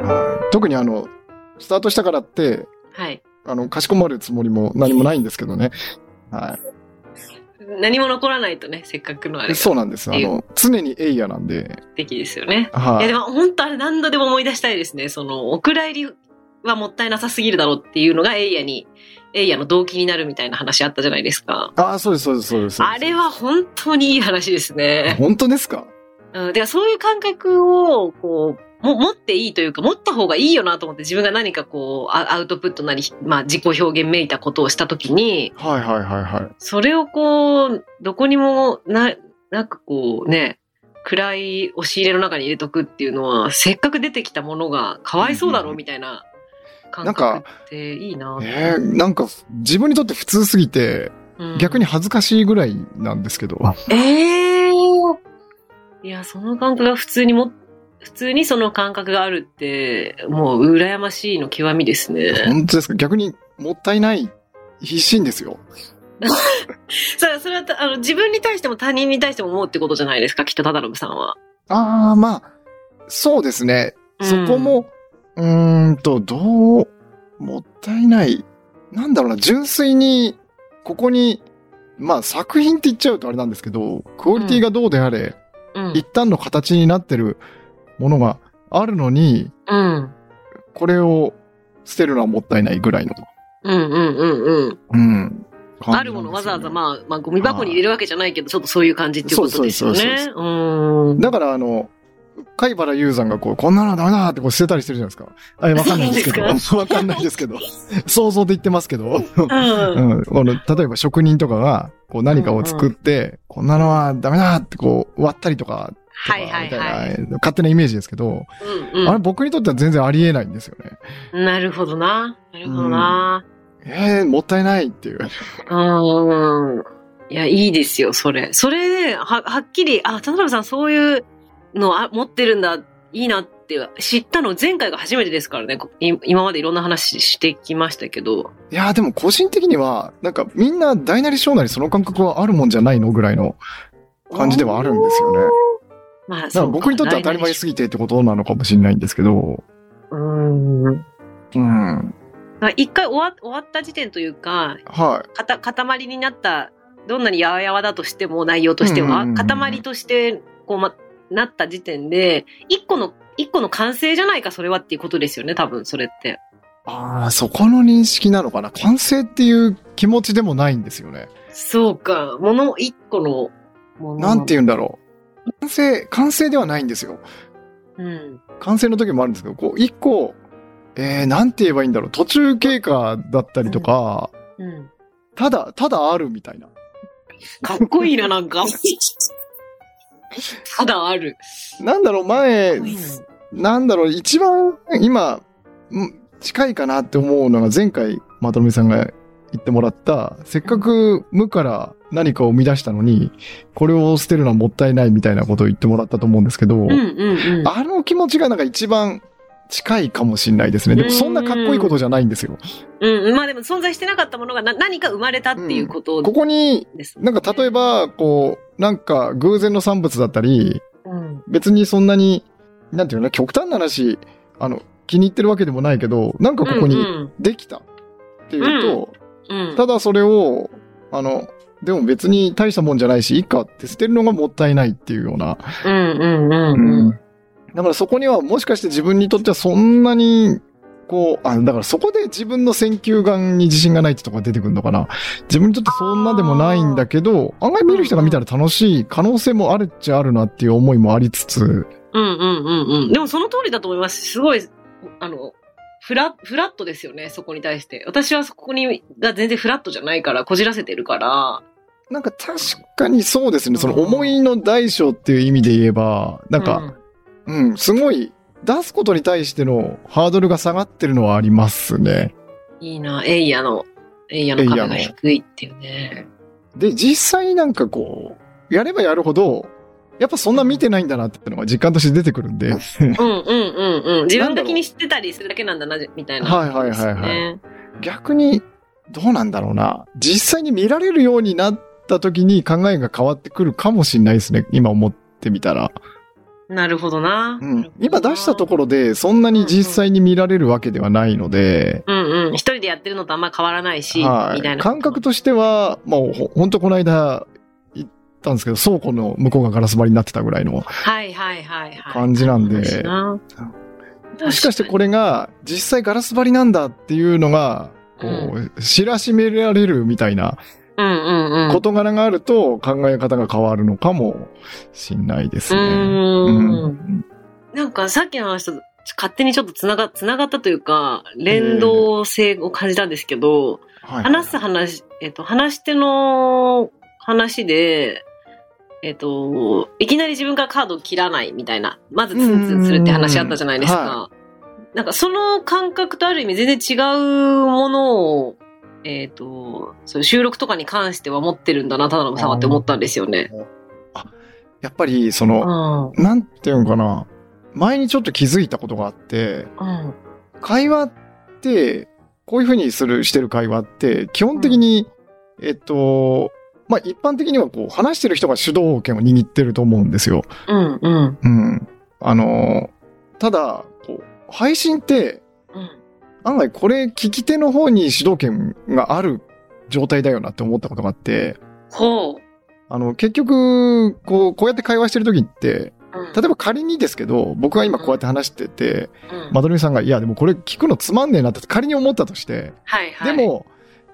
はい特にあの、スタートしたからって、はい。あの、かしこまるつもりも何もないんですけどね。は何も残らないとね、せっかくのあれそうなんです。あの、常にエイヤなんで、素敵ですよね。いや、ではい。も本当あれ何度でも思い出したいですね。その、お蔵入りはもったいなさすぎるだろうっていうのがエイヤに、エイヤの動機になるみたいな話あったじゃないですか。ああ、そうです、そうです。そうですあれは本当にいい話ですね。本当ですか？うん、でそういう感覚を、こう、も、持っていいというか、持った方がいいよなと思って自分が何かこう、アアウトプットなり、まあ自己表現めいたことをしたときに、はいはいはいはい。それをこう、どこにもな、なくこうね、暗い押し入れの中に入れとくっていうのは、せっかく出てきたものがかわいそうだろうみたいな感なんか覚っていいなえー、なんか、自分にとって普通すぎて、うん逆に恥ずかしいぐらいなんですけど。ええいや、その感覚が普通にも、普通にその感覚があるって、もう羨ましいの極みですね。本当ですか？逆にもったいない、必死んですよ。それそれはあの自分に対しても他人に対しても思うってことじゃないですか、きっと忠信さんは。ああ、まあ、そうですね。そこも、うーんと、どう、もったいない。なんだろうな、純粋に、ここに、まあ作品って言っちゃうとあれなんですけど、クオリティがどうであれ、うん。一旦の形になってるものがあるのに、うん。これを捨てるのはもったいないぐらいの。うんうんうんうん。うん。あるものわざわざまあ、まあ、ゴミ箱に入れるわけじゃないけど、ちょっとそういう感じっていうことですよそうそうね。そううん。だからあの、貝原雄さんがこう、こんなのダメだってこう捨てたりしてるじゃないですか。あれわかんないんですけど。わかんないですけど。想像で言ってますけど。うん。例えば職人とかが、こう何かを作って、こんなのはダメだってこう、割ったりとか、はいはいはい。勝手なイメージですけど、うんあれ僕にとっては全然ありえないんですよね。うん。なるほどな。なるほどな。ええもったいないっていう。うん。いや、いいですよ、それ。それで、は、はっきり、あ、田辺さんそういうのあ持ってるんだ、いいなって知ったの前回が初めてですからね。今までいろんな話してきましたけど。いやーでも個人的には、なんかみんな大なり小なりその感覚はあるもんじゃないのぐらいの感じではあるんですよね。まあ、僕にとって当たり前すぎてってことなのかもしれないんですけど、うん。うん。まあ一回終わ終わった時点というか、はかた塊になった、どんなにやわやわだとしても、内容としては、うんうんうんうん塊として、こう、ま、なった時点で、一個の、一個の完成じゃないか、それはっていうことですよね、多分、それって。い。ああ、そこの認識なのかな。完成っていう気持ちでもないんですよね。そうか、もの、一個のもの。なんて言うんだろう。完成、完成ではないんですよ。うん。完成の時もあるんですけど、こう、一個、えー、なんて言えばいいんだろう。途中経過だったりとか、うん。ただ、ただあるみたいな。かっこいいな、なんか。ただある。なんだろう、前、なんだろう、一番今、うん近いかなって思うのが前回、まとめさんが言ってもらった、せっかく無から何かを生み出したのに、これを捨てるのはもったいないみたいなことを言ってもらったと思うんですけど、うんうんうん。あの気持ちがなんか一番近いかもしれないですね。でもそんなかっこいいことじゃないんですよ。うん、まあでも存在してなかったものがな何か生まれたっていうことここに、なんか例え、ば、こう、なんか偶然の産物だったり、うん、別にそんなに、なんていうの極端な話、あの、気に入ってるわけでもないけど、なんかここにうんできたっていうと、うん、うん。ただそれを、あの、でも別に大したもんじゃないし、いいかって捨てるのがもったいないっていうような。うんうんうん。うん。だからそこにはもしかして自分にとってはそんなに、こう、あ、だからそこで自分の選球眼に自信がないってとこが出てくるのかな。自分にとってそんなでもないんだけど、案外見る人が見たら楽しい可能性もあるっちゃあるなっていう思いもありつつ、うんうんうんうん。でもその通りだと思います。すごい、あの、フラ、フラットですよね、そこに対して。私はそこに、が全然フラットじゃないから、こじらせてるから。なんか確かにそうですね。その思いの大小っていう意味で言えば、なんか、うん、すごい出すことに対してのハードルが下がってるのはありますね。うん、いいな、エイヤの、エイヤの壁が低いっていうね。で、実際なんかこう、やればやるほど、やっぱそんな見てないんだなっていうのが実感として出てくるんで。うんうんうんうん。自分が気にしてたりするだけなんだな、みたいな、はいはいはいはいね逆に、どうなんだろうな。実際に見られるようになった時に考えが変わってくるかもしれないですね。今思ってみたら。なるほどな。うん。今出したところで、そんなに実際に見られるわけではないので、うんうん。一人でやってるのとあんま変わらないし、はい。みたいな。感覚としては、まあ、ほほんとこの間言ったんですけど、倉庫の向こうがガラス張りになってたぐらいのはいはいはいはい。感じなんで、もしかしてこれが実際ガラス張りなんだっていうのが、こう、知らしめられるみたいなうんうんうん。事柄があると考え方が変わるのかもしんないですうね。なんかさっきの話と勝手にちょっとつなが、つながったというか、連動性を感じたんですけど、はい話す話、えっと、話し手の話で、えっと、いきなり自分からカードを切らないみたいな、まずツンツンするって話あったじゃないですか。なんかその感覚とある意味全然違うものを、えっ、と、そういう収録とかに関しては持ってるんだな、ただのさんはって思ったんですよね。やっぱり、そうん。の、うん。なんていうのかな。前にちょっと気づいたことがあって、会話って、こういうふうにする、してる会話って、基本的に、えっと、まあ、一般的にはこう、話してる人が主導権を握ってると思うんですよ。うん。うん。うん。あの、ただ、こう、配信って、うん。案外これ聞き手の方に主導権がある状態だよなって思ったことがあって、ほう。あの、結局、こう、こうやって会話してる時って、うん例えば仮にですけど、僕が今こうやって話してて、うんまどろみさんが、いや、でもこれ聞くのつまんねえなって仮に思ったとして、はいはい。で、も、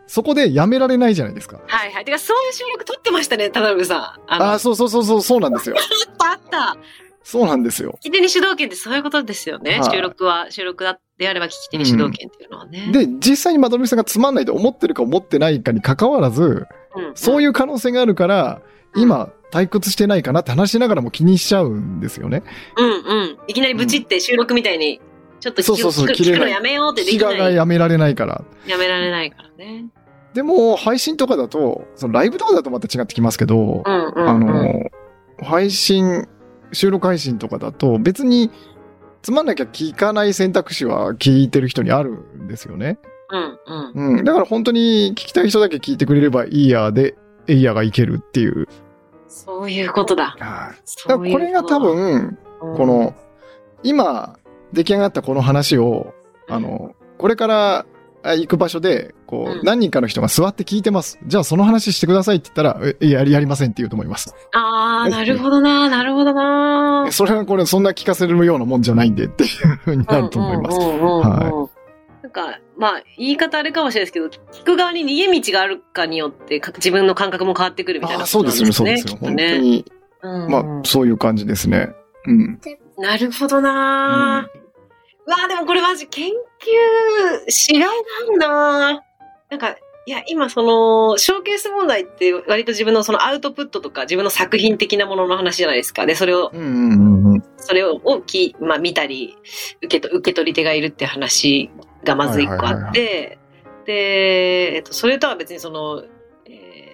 そこでやめられないじゃないですか。はいはい。てか、そういう収録撮ってましたね、田辺さん。あの、ああ、そうそうそうそう、そうなんですよ。あった。そうなんですよ。聞き手に主導権ってそういうことですよね。はい収録は、収録だであれば聞き手に主導権っていうのはね。で、実際にまどろみさんがつまんないと思ってるか思ってないかに関わらず、うん、そういう可能性があるから、今、退屈してないかなって話しながらも気にしちゃうんですよね。うんうん。いきなりブチって収録みたいに、ちょっと聞うそうそう聞くのやめようってできない。やめられないから。やめられないからね。でも、配信とかだと、そのライブとかだとまた違ってきますけど、うんうん、うん。あの、配信、収録配信とかだと別につまんなきゃ聞かない選択肢は聞いてる人にあるんですよね。うんうん。うん。だから本当に聞きたい人だけ聞いてくれればいいやで、エイヤがいけるっていう。そういうことだ。はい。だからこれが多分、こ、の、今、出来上がったこの話を、あの、これからあ行く場所で、こう、うん何人かの人が座って聞いてます。じゃあその話してくださいって言ったら、えやり、やりませんって言うと思います。ああ、なるほどな、なるほどな。それはこれそんな聞かせるようなもんじゃないんでっていうふうになると思います。はなんか、まあ、言い方あれかもしれないですけど、聞く側に逃げ道があるかによって、か自分の感覚も変わってくるみたいなああ、そうですよね、そうですよ。本当。に、うんまあ、そういう感じですね。うん。なるほどな、うわあでもこれマジ研究しがいなんだなんか、いや、今その、ショーケース問題って割と自分のそのアウトプットとか自分の作品的なものの話じゃないですか。で、それを。それををき、まあ見たり、受けと、受け取り手がいるって話がまず一個あって、で、えっと、それとは別にその、えー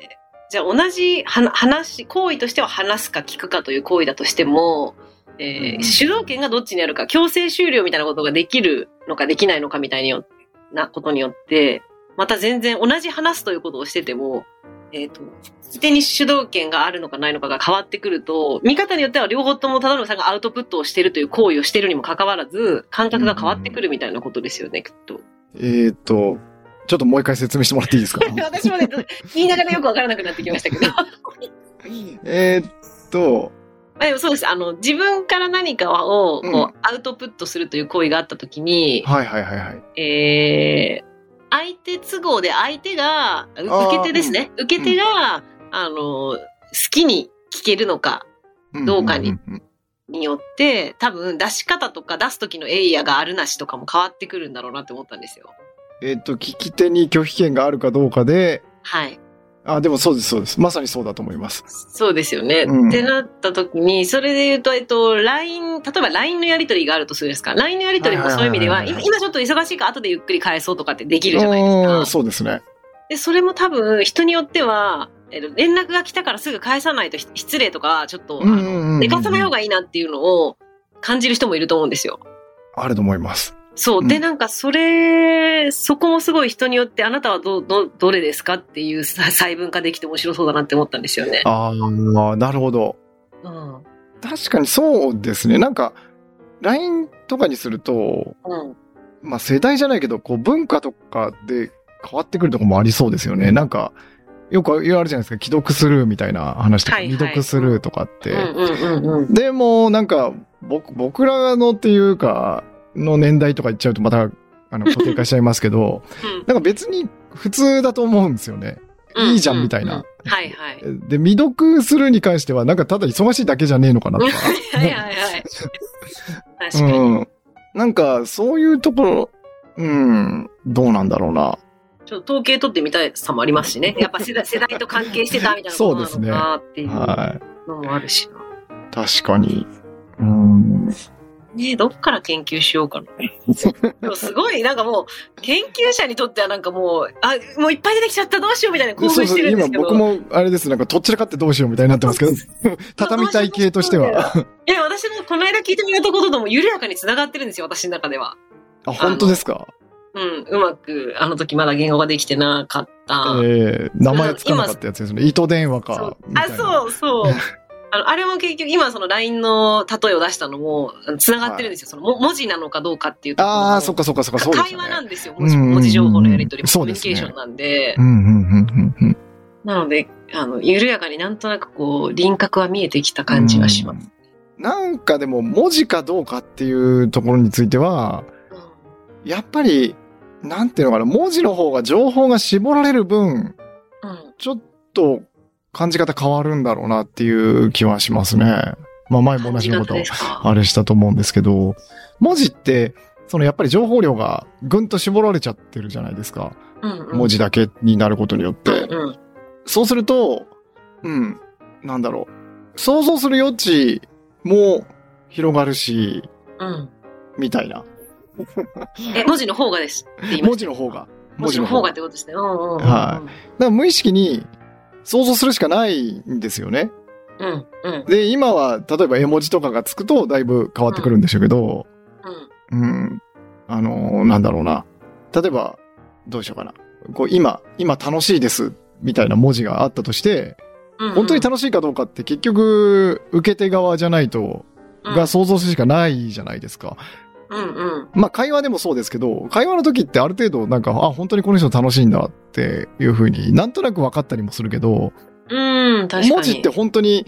じゃあ同じは話、行為としては話すか聞くかという行為だとしても、えーうん主導権がどっちにあるか、強制終了みたいなことができるのかできないのかみたいによなことによって、また全然同じ話すということをしてても、えっ、と、聞き手に主導権があるのかないのかが変わってくると、見方によっては両方とも忠信さんがアウトプットをしてるという行為をしてるにもかかわらず、感覚が変わってくるみたいなことですよね、きっと。えーっと、ちょっともう一回説明してもらっていいですか？私もね、言いながらよくわからなくなってきましたけど。えーっと、まあでもそうです。あの、自分から何かを、こう、うんアウトプットするという行為があったときに、はいはいはいはい。えー、相手都合で相手が、受け手ですね。受け手が、あの、好きに聞けるのかどうかにんんんによって、多分出し方とか出す時のエイヤがあるなしとかも変わってくるんだろうなって思ったんですよ。えーっと、聞き手に拒否権があるかどうかで、はい。あ、でもそうですそうです。まさにそうだと思います。そうですよね。うんってなった時に、それで言うと、えっと、LINE、例えば LINE のやりとりがあるとするんですか ?LINE のやりとりもそういう意味では、今今ちょっと忙しいから後でゆっくり返そうとかってできるじゃないですうかん。そうですね。で、それも多分、人によっては、えっと連絡が来たからすぐ返さないとひ失礼とか、ちょっと、寝かさない方がいいなっていうのを感じる人もいると思うんですよ。あると思います。そう。うんで、なんか、それ、そこもすごい人によって、あなたはど、ど、どれですかっていうさ 細分化できて面白そうだなって思ったんですよね。ああ、なるほど。うん。確かにそうですね。なんか、LINE とかにすると、うん。まあ世代じゃないけど、こう文化とかで変わってくるとこもありそうですよね。なんか、よく言われるじゃないですか。既読スルーみたいな話とか、はいはい未読スルーとかって。うんうんうんうん。でも、なんか、僕、僕らのっていうか、の年代とか言っちゃうとまた、あの、固定化しちゃいますけど、なんか別に普通だと思うんですよね。うんいいじゃんみたいなうんうんはいはい。で、未読するに関しては、なんかただ忙しいだけじゃねえのかなとか。はいはいはい。確かに。うん。なんか、そういうところ、うん、どうなんだろうな。ちょっと統計取ってみたいさもありますしね。やっぱ世代 世代と関係してたみたいなことなのかなっていうはのもあるしな。い。確かに。うん。ねえ、どっから研究しようかな。でもすごい、なんかもう、研究者にとってはなんかもう、あ、もういっぱい出てきちゃった、どうしようみたいな興奮してるんですけど。今僕も、あれです、なんか、どっちらかってどうしようみたいになってますけど、畳みたい系としては。いや、私もこの間聞いてもらったこととも緩やかに繋がってるんですよ、私の中では。あ、本当ですか？うん、うまく、あの時まだ言語ができてなかった。ええ名前つかなかったやつですね。糸電話かそう。あ、そうそう。あの、あれも結局、今その LINE の例えを出したのも、繋がってるんですよ。そのも文字なのかどうかっていうところもああ、そっかそっかそっか、会。話なんですよ。文字情報のやり取り、コミュニケーションなんで。なので、あの、緩やかになんとなくこう、輪郭は見えてきた感じはします。す。なんかでも、文字かどうかっていうところについては、やっぱり、なんていうのかな、文字の方が情報が絞られる分。ちょっと感じ方変わるんだろうなっていう気はしますね。まあ前も同じようなことあれしたと思うんですけど、文字って、そのやっぱり情報量がぐんと絞られちゃってるじゃないですか。うんうん。文字だけになることによって。うんうん。そうすると、うん、なんだろう。想像する余地も広がるし、うん。みたいな。え、文字の方がです。文字の方が。文字の方がってことですね。うんうんうんうん。はいだから無意識に想像するしかないんですよね。うんうんで、今は、例えば絵文字とかがつくとだいぶ変わってくるんでしょうけど、うん。うん。あのーなんだろうな。例えば、どうしようかな。こう、今、今楽しいです、みたいな文字があったとして、うんうん本当に楽しいかどうかって結局、受け手側じゃないと、が想像するしかないじゃないですか。うんうん。まあ会話でもそうですけど、会話の時ってある程度なんか、あ、本当にこの人楽しいんだっていう風になんとなく分かったりもするけど、うん、確かに。文字って本当に、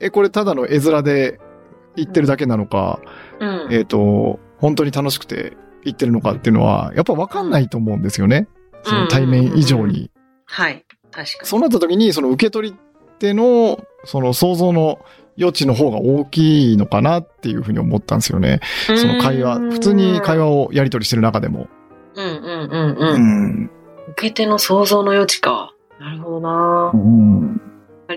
え、これただの絵面で言ってるだけなのか、うん。えっ、と、本当に楽しくて言ってるのかっていうのは、やっぱ分かんないと思うんですよね。その対面以上に。はい。確かに。そうなった時に、その受け取り手の、その想像の余地の方が大きいのかなっていうふうに思ったんですよね。その会話、普通に会話。話をやり取りしてる中でも。うんうんうんううん。ん。受け手の想像の余地か。なるほどなうん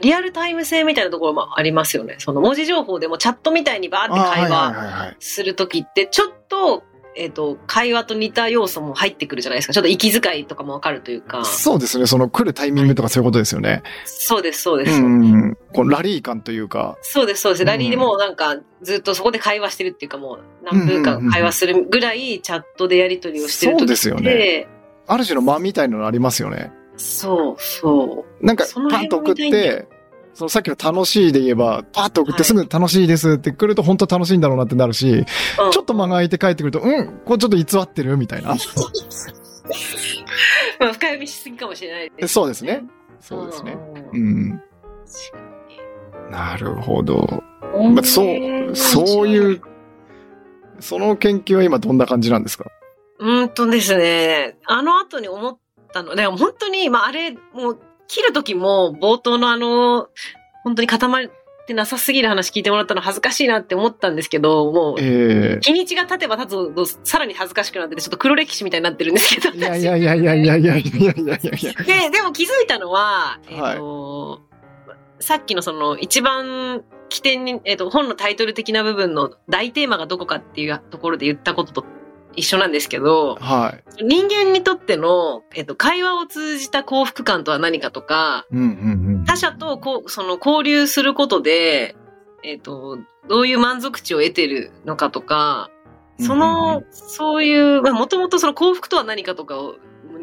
リアルタイム性みたいなところもありますよね。その文字情報でもチャットみたいにバーって会話。するときって、ちょっと、えっ、と、会話と似た要素も入ってくるじゃないですか。ちょっと息遣いとかもわかるというか。そうですね。その来るタイミングとかそういうことですよね。そうです、そうです。うん。このラリー感というか。そうです、そうです。ラリーでもうなんか、ずっとそこで会話してるっていうかもう、何分間会話するぐらい、チャットでやり取りをしてる時ってそうですよねある種の間みたいなのありますよね。そう、そう。なんか、パンと送って、そのさっきの楽しいで言えば、パーッと送っはいてすぐ楽しいですって来ると本当楽しいんだろうなってなるし、うんちょっと間が空いて帰ってくると、うん、これちょっと偽ってるみたいな。まあ、深読みしすぎかもしれないです。そうですね。そうですね。うん。なるほど。うん。まあそう、そういう、その研究は今どんな感じなんですか？うんとですね、あの後に思ったの、でも本当に、まああれ、もう、切る時も冒頭のあの、本当に固まってなさすぎる話聞いてもらったの恥ずかしいなって思ったんですけど、もう、え日にちが経てば経つほどさらに恥ずかしくなってて、ちょっと黒歴史みたいになってるんですけど。えいやいやいやいやいやいやいやいやいやいや。で、でも気づいたのは、えっ、と、さっきのその一番起点に、えっ、と、本のタイトル的な部分の大テーマがどこかっていうところで言ったことと一緒なんですけど、はい。人間にとっての、えっ、と、会話を通じた幸福感とは何かとか、うんうんうん。他者とこう、その交流することで、えっ、と、どういう満足値を得てるのかとか、その、そういう、まあ、もともとその幸福とは何かとかを、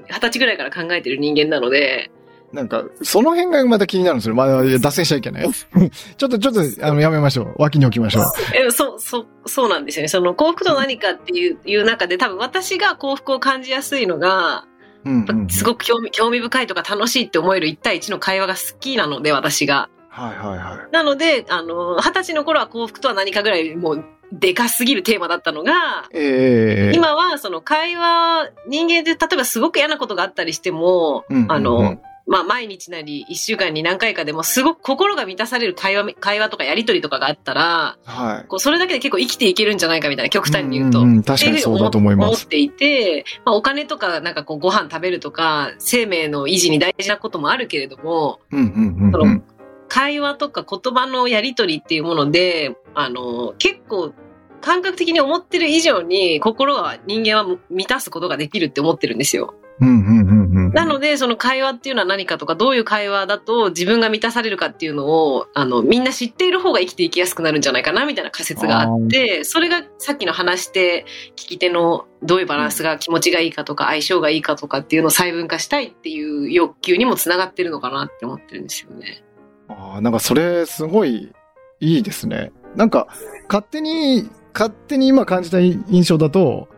二十歳ぐらいから考えてる人間なので、なんか、その辺がまた気になるんですよ。まあ、脱線しちゃいけない。ちょっと、ちょっと、あの、やめましょう。脇に置きましょう。えそう、そう、そうなんですよね。その幸福とは何かっていう、いう中で多分私が幸福を感じやすいのが、うんうんうんすごく興味、興味深いとか楽しいって思える1対1の会話が好きなので、私が。はいはいはい。なので、あの、二十歳の頃は幸福とは何かぐらいもう、でかすぎるテーマだったのが、ええ今はその会話、人間で例えばすごく嫌なことがあったりしても、うんうんうんあの、まあ毎日なり一週間に何回かでもすごく心が満たされる会話、会話とかやりとりとかがあったら、はい。こうそれだけで結構生きていけるんじゃないかみたいな極端に言うと。んんん確かにそうだと思います。思っていて、まあ、お金とか、なんかこう、ご飯食べるとか、生命の維持に大事なこともあるけれども、うんうんうんそのうん。会話とか言葉のやりとりっていうもので、あの、結構、感覚的に思ってる以上に、心は人間は満たすことができるって思ってるんですよ。うんうんうんうん。なので、その会話っていうのは何かとか、どういう会話だと自分が満たされるかっていうのを、あの、みんな知っている方が生きていきやすくなるんじゃないかな、みたいな仮説があって、それがさっきの話して、聞き手のどういうバランスが気持ちがいいかとか、相性がいいかとかっていうのを細分化したいっていう欲求にもつながってるのかなって思ってるんですよね。ああ、なんかそれすごいいいですね。なんか、勝手に、勝手に今感じた印象だと、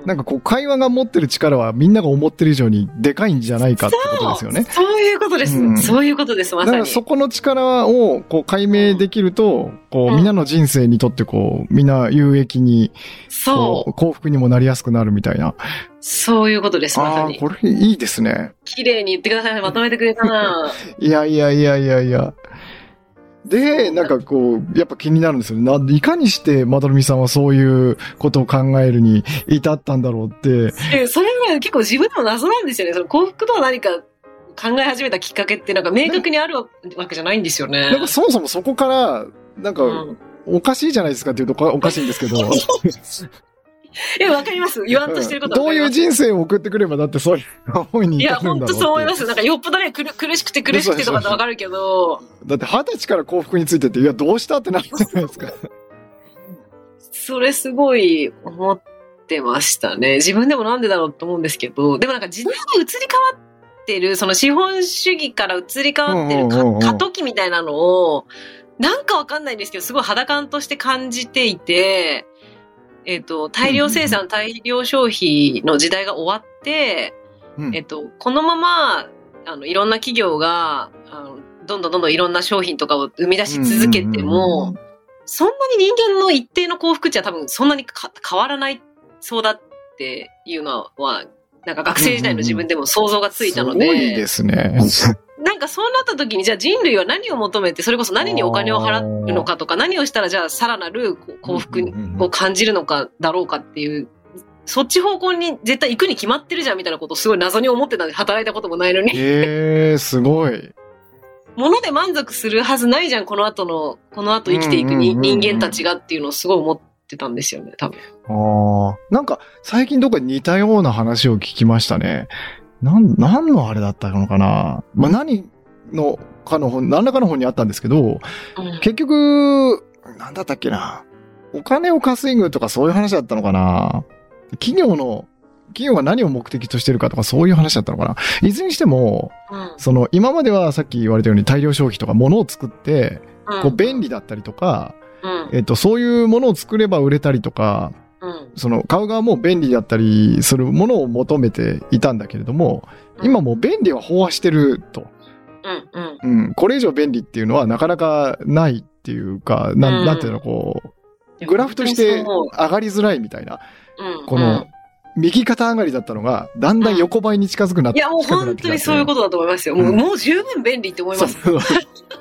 うんなんかこう会話が持ってる力はみんなが思ってる以上にでかいんじゃないかってことですよね。そういうことです。うんそういうことです、まだかさに。らそこの力をこう解明できると、こううんみんなの人生にとってこう、みんな有益に、そう。幸福にもなりやすくなるみたいな。そういうことです、まさに。これいいですね。綺麗に言ってください。まとめてくれたな いやいやいやいやいや。で、なんかこう、やっぱ気になるんですよね。ないかにしてまどろみさんはそういうことを考えるに至ったんだろうって。えそれが結構自分でも謎なんですよね。その幸福とは何か考え始めたきっかけってなんか明確にあるわけじゃないんですよね。なんかそもそもそこから、なんか、うんおかしいじゃないですかっていうとおかしいんですけど。え、わかります。言わんとしてることどういう人生を送ってくればだってそういう思いにいや、本当そう思います。なんかよっぽどね、苦しくて苦しくてとかってわかるけど、だって二十歳から幸福についてって、いや、どうしたってなるじゃないですか。それすごい思ってましたね。自分でもなんでだろうと思うんですけど、でもなんか時代に移り変わってる、その資本主義から移り変わってる過渡期みたいなのを、なんかわかんないんですけど、すごい肌感として感じていて、えっ、と、大量生産、大量消費の時代が終わって、うん。えっと、このまま、あの、いろんな企業が、あの、どんどんどんどんいろんな商品とかを生み出し続けても、そんなに人間の一定の幸福値は多分そんなにか変わらないそうだっていうのは、なんか学生時代の自分でも想像がついたので、すごいですね。なんかそうなった時にじゃあ人類は何を求めて、それこそ何にお金を払うのかとか、何をしたらじゃあさらなる幸福を感じるのかだろうかっていう、そっち方向に絶対行くに決まってるじゃんみたいなことをすごい謎に思ってたんで働いたこともないのに。ええー、すごい。物で満足するはずないじゃん、この後の、この後生きていく人間たちがっていうのをすごい思ってたんですよね、多分。ああ。なんか、最近どっか似たような話を聞きましたね。なん、何のあれだったのかな？まあ、何のかの本、何らかの本にあったんですけど、うん。結局、なんだったっけな？お金を稼ぐとかそういう話だったのかな？企業の、企業が何を目的としてるかとかそういう話だったのかな？いずれにしても、うん。その、今まではさっき言われたように大量消費とか物を作って、こう便利だったりとか、うん。えっと、そういうものを作れば売れたりとか、うん。その、買う側も便利だったりするものを求めていたんだけれども、今もう便利は飽和してると。うんうん。うん。これ以上便利っていうのはなかなかないっていうか、なうん。ん、なんていうの、こう、グラフとして本上がりづらいみたいな、この、右肩上がりだったのが、だんだん横ばいに近づくなって、いや、もう本当にそういうことだと思いますよ。もう、うん。もう十分便利って思います。そう。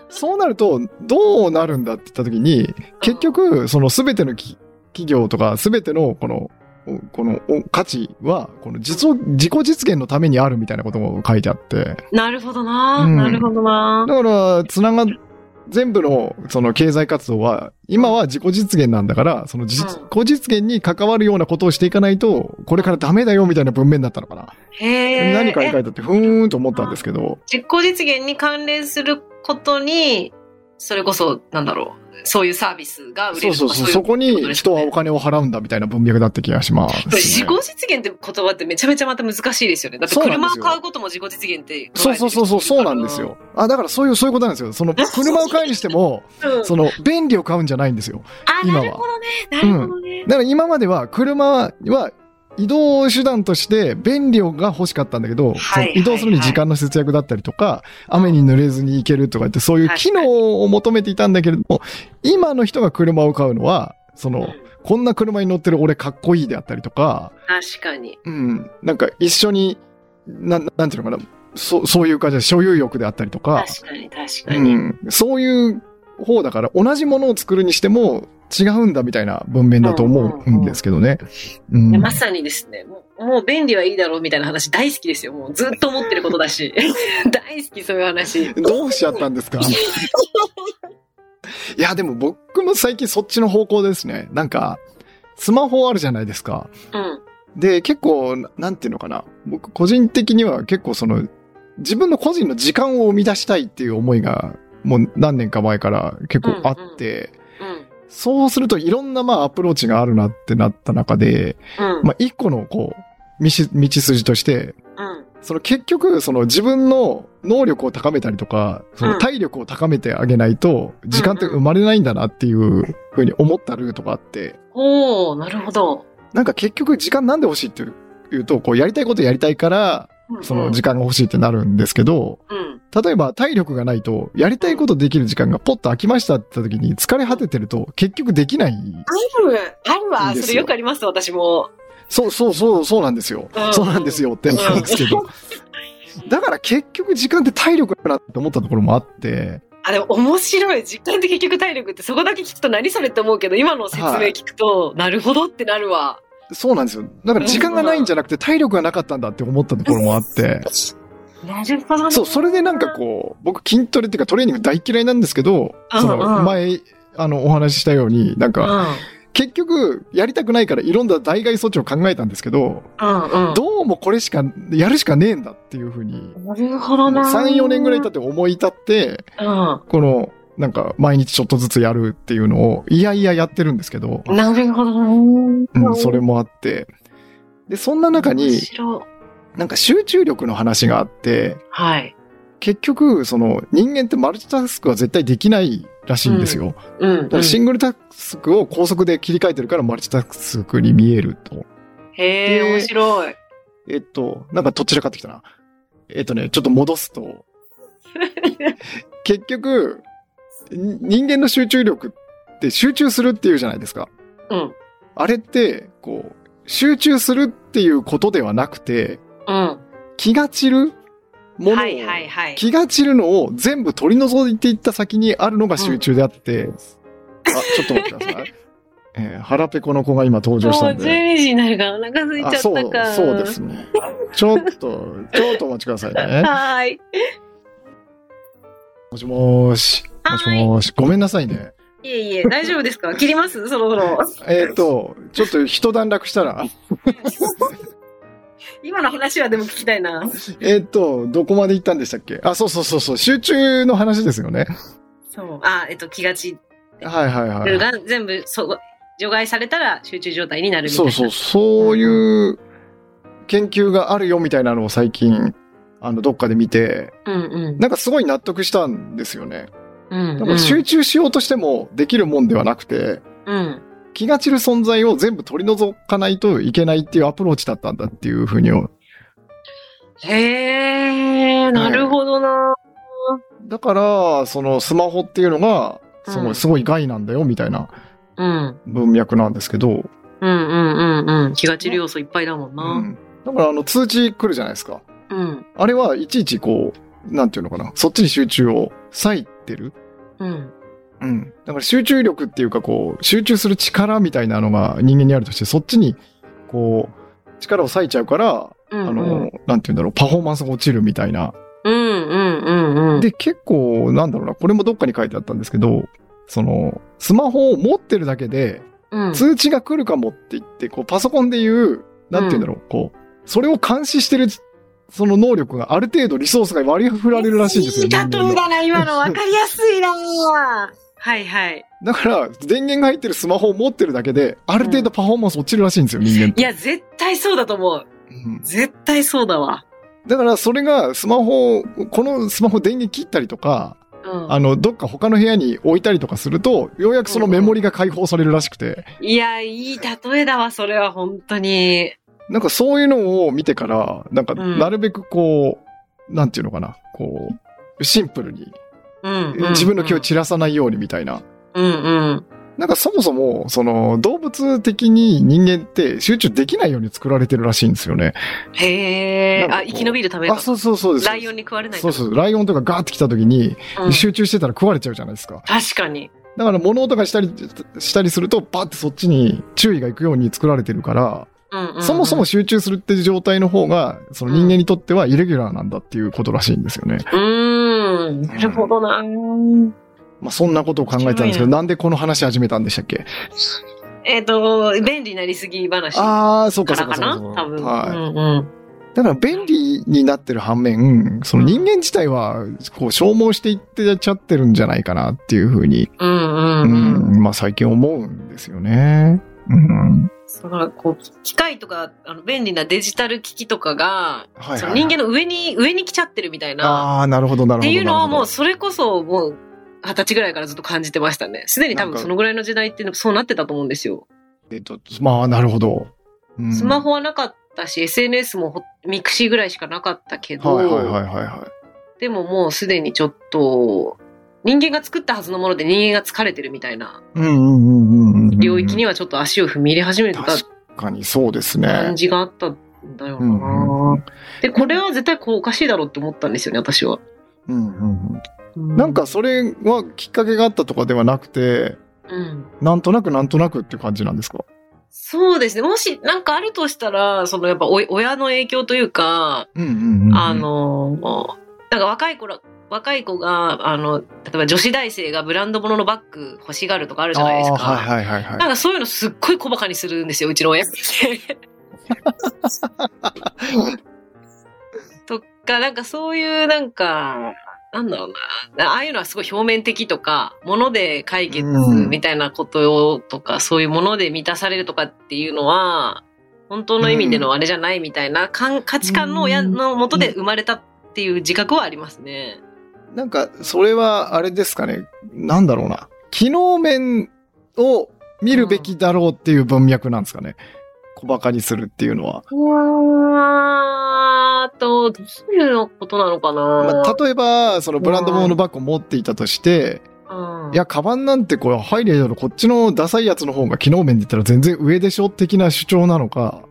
そう。なると、どうなるんだって言ったときに、結局、そのすべてのき企業とか、すべてのこの、おこのお価値は、この実を、自己実現のためにあるみたいなことも書いてあって。なるほどな、うんなるほどなだから、つなが、全部のその経済活動は、今は自己実現なんだから、その自うん己実現に関わるようなことをしていかないと、これからダメだよみたいな文面だったのかな。へえ。何かに書いてあって、ふーんと思ったんですけど。実行実現に関連することに、それこそ、なんだろう、そういうサービスが売れるそうそうそう。そこに人はお金を払うんだみたいな文脈だった気がします、自己実現って言葉ってめちゃめちゃまた難しいですよね。だって車を買うことも自己実現ってそうそうそうそう、そうなんです。よ。あ、だからそういう、そういうことなんですよ。その、車を買うにしても、うん、その、便利を買うんじゃないんですよ。あ、今はなるほどね。なるほどね。だから今までは、車は、移動手段として便利が欲しかったんだけど、はい移動するに時間の節約だったりとか、雨に濡れずに行けるとかって、そういう機能を求めていたんだけれども、今の人が車を買うのは、その、こんな車に乗ってる俺かっこいいであったりとか、確かに。うん、なんか一緒に、なん、なんていうのかな、そそういう感じで所有欲であったりとか、確かに、確かに。うん、そういう方だから、同じものを作るにしても違うんだみたいな文面だと思うんですけどね。まさにですね、もうもう便利はいいだろうみたいな話大好きですよ。もうずっと思ってることだし。大好き、そういう話。どうしちゃったんですか？いや、でも僕も最近そっちの方向ですね。なんか、スマホあるじゃないですか。うん。で、結構、ななんていうのかな。僕、個人的には結構その、自分の個人の時間を生み出したいっていう思いが、もう何年か前から結構あって、うん。そうするといろんなまあアプローチがあるなってなった中で、うん。まあ一個のこう、道筋として、うん。その結局、その自分の能力を高めたりとか、その体力を高めてあげないと、時間って生まれないんだなっていうふうに思ったルートがあって、おー、なるほど。なんか結局時間なんで欲しいっていうと、こうやりたいことやりたいから、その時間が欲しいってなるんですけど、うん。例えば体力がないと、やりたいことできる時間がポッと空きましたって言った時に疲れ果ててると結局できない。ある、あるわ。それよくあります、私も。そうそうそう、そうなんですよ。うんそうなんですよって思うんですけど。だから結局時間って体力だなって思ったところもあって、あ、でも面白い。実感って結局体力ってそこだけ聞くと何それって思うけど、今の説明聞くと、なるほどってなるわ。そうなんですよ。だから時間がないんじゃなくて体力がなかったんだって思ったところもあって、なるほどね。そう、それでなんかこう、僕筋トレっていうかトレーニング大嫌いなんですけど、うんそのうん前、あの、お話ししたように、なんか、うん。結局、やりたくないからいろんな代替措置を考えたんですけど、うんうん。どうもこれしか、やるしかねえんだっていうふうに、なるほどな。3、4年ぐらい経って思い立って、うん。この、なんか、毎日ちょっとずつやるっていうのを、いやいややってるんですけど、なるほどな。うん、それもあって、で、そんな中面に、なんか集中力の話があって、はい。結局、その、人間ってマルチタスクは絶対できないらしいんですよ。うん、だからシングルタスクを高速で切り替えてるからマルチタスクに見えると。へえ、で面白い。えっと、なんかどちらかってきたな。えっとね、ちょっと戻すと、結局、に人間の集中力って集中するっていうじゃないですか。うん。あれって、こう、集中するっていうことではなくて、うん。気が散るものを、はいはいはい。気が散るのを全部取り除いていった先にあるのが集中であって、あ、ちょっと待ってください。えー腹ペコの子が今登場しもうたんで。12時になるからお腹空いちゃあ、ったそうか。、そうですね。ちょっと、ちょっとお待ちくださいね。はーい。もしもーし。もしもーし。ごめんなさいね。いえいえ、大丈夫ですか？切ります？そろそろ。えっ、と、ちょっと一段落したら、今の話はでも聞きたいな。えっと、どこまで行ったんでしたっけ？あ、そうそうそうそう、集中の話ですよね。そう。あ、えっと、気がちはいはいはい。が全部、そう、除外されたら集中状態になるみたいな。そうそう、そういう研究があるよみたいなのを最近、あの、どっかで見て、うんうん。なんかすごい納得したんですよね。うん、だから集中しようとしてもできるもんではなくて、うん。気が散る存在を全部取り除かないといけないっていうアプローチだったんだっていうふうに、へえ、なるほどな。だから、そのスマホっていうのが、そうんのすごい害なんだよみたいなうん。文脈なんですけど、うんうんうんうん。気が散る要素いっぱいだもんうな。ん。だからあの通知来るじゃないですか。うん。あれはいちいちこう、なんていうのかな、そっちに集中を割いてる？うん。うん。だから集中力っていうかこう、集中する力みたいなのが人間にあるとして、そっちに、こう、力を割いちゃうから、うん。あの、なんていうんだろう、パフォーマンスが落ちるみたいな。うんうんうんうん。で、結構、なんだろうな、これもどっかに書いてあったんですけど、その、スマホを持ってるだけで、うん、通知が来るかもって言って、こう、パソコンで言う、なんていうんだろう、こう、それを監視してるその能力がある程度リソースが割り振られるらしいんですよ。いい例えだな、今の。わかりやすいな。はいはい。だから、電源が入ってるスマホを持ってるだけで、ある程度パフォーマンス落ちるらしいんですよ、人間って。いや、絶対そうだと思う。うん絶対そうだわ。だから、それがスマホ、このスマホ電源切ったりとか、うん。あの、どっか他の部屋に置いたりとかすると、ようやくそのメモリが解放されるらしくて、いや、いい例えだわ、それは本当に。なんかそういうのを見てから、なんか、うんなるべくこう、なんていうのかな、こう、シンプルに、うん、うん。自分の気を散らさないようにみたいな。うんうん。なんかそもそも、その、動物的に人間って集中できないように作られてるらしいんですよね。へえ。あ、生き延びるためあ、か。そうそうそうです。ライオンに食われないそうそう。ライオンとかガーって来た時に、うん集中してたら食われちゃうじゃないですか。確かに。だから物音がしたり、したりすると、パってそっちに注意がいくように作られてるから、うんうんうんそもそも集中するって状態の方が、その人間にとってはイレギュラーなんだっていうことらしいんですよね。うーん。なるほどな。まあそんなことを考えてたんですけど、なんでこの話始めたんでしたっけ？えっ、と、便利なりすぎ話かああ、そうかそうらかかそうか。な？多分。はい。うんうん。だから便利になってる反面、その人間自体は、こう消耗していってちゃってるんじゃないかなっていうふうに、うんう。ん、まあ最近思うんですよね。うん。だから、こう、機械とか、あの、便利なデジタル機器とかが、はい、そはい。の人間の上に、上に来ちゃってるみたいな。ああ、なるほど、なるほど。っていうのはもう、それこそもう、二十歳ぐらいからずっと感じてましたね。すでに多分そのぐらいの時代っていうのそうなってたと思うんですよ。どえっと、まあ、なるほど。うんスマホはなかったし、SNS もほ mixi ぐらいしかなかったけど、はいはいはいはいはい。でももうすでにちょっと、人間が作ったはずのもので人間が疲れてるみたいな。領域にはちょっと足を踏み入れ始めてた確かにそうですね感。じがあったんだよな、うんうんで、これは絶対こうおかしいだろうって思ったんですよね、私は。うんうんうん。なんかそれはきっかけがあったとかではなくて、うん。なんとなくなんとなくって感じなんですか？そうですね。もし、なんかあるとしたら、そのやっぱお親の影響というか、うんうんうんうん。あ、の、なんか若い頃、若い子が、あの、例えば女子大生がブランド物のバッグ欲しがるとかあるじゃないですか。はいはいはいはい。なんかそういうのすっごい小馬鹿にするんですよ、うちの親って。とか、なんかそういうなんか、なんだろうな。ああいうのはすごい表面的とか、物で解決みたいなこととか、そういうもので満たされるとかっていうのは、本当の意味でのあれじゃないみたいなかん価値観の親のもとで生まれたっていう自覚はありますね。なんか、それはあれですかね。なんだろうな。機能面を見るべきだろうっていう文脈なんですかね。小馬鹿にするっていうのは。うわーと、どういうことなのかな、まあ、例えば、そのブランド物のバッグを持っていたとして、うんいや、カバンなんてこれ、ハイレードのこっちのダサいやつの方が機能面で言ったら全然上でしょ的な主張なのか。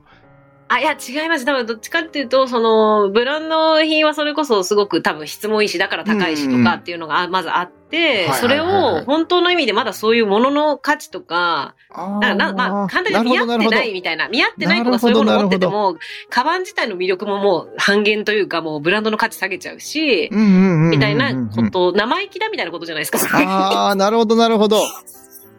あ、いや、違います。多分、どっちかっていうと、その、ブランド品はそれこそすごく多分質もいいし、だから高いしとかっていうのがあまずあって、それを本当の意味でまだそういうものの価値とか、あなんかなまあ、簡単に見合ってないみたいな、見合ってない子がそういうものを持ってても、カバン自体の魅力ももう半減というか、もうブランドの価値下げちゃうし、みたいなこと、生意気だみたいなことじゃないですか。ああ、なるほど、なるほど。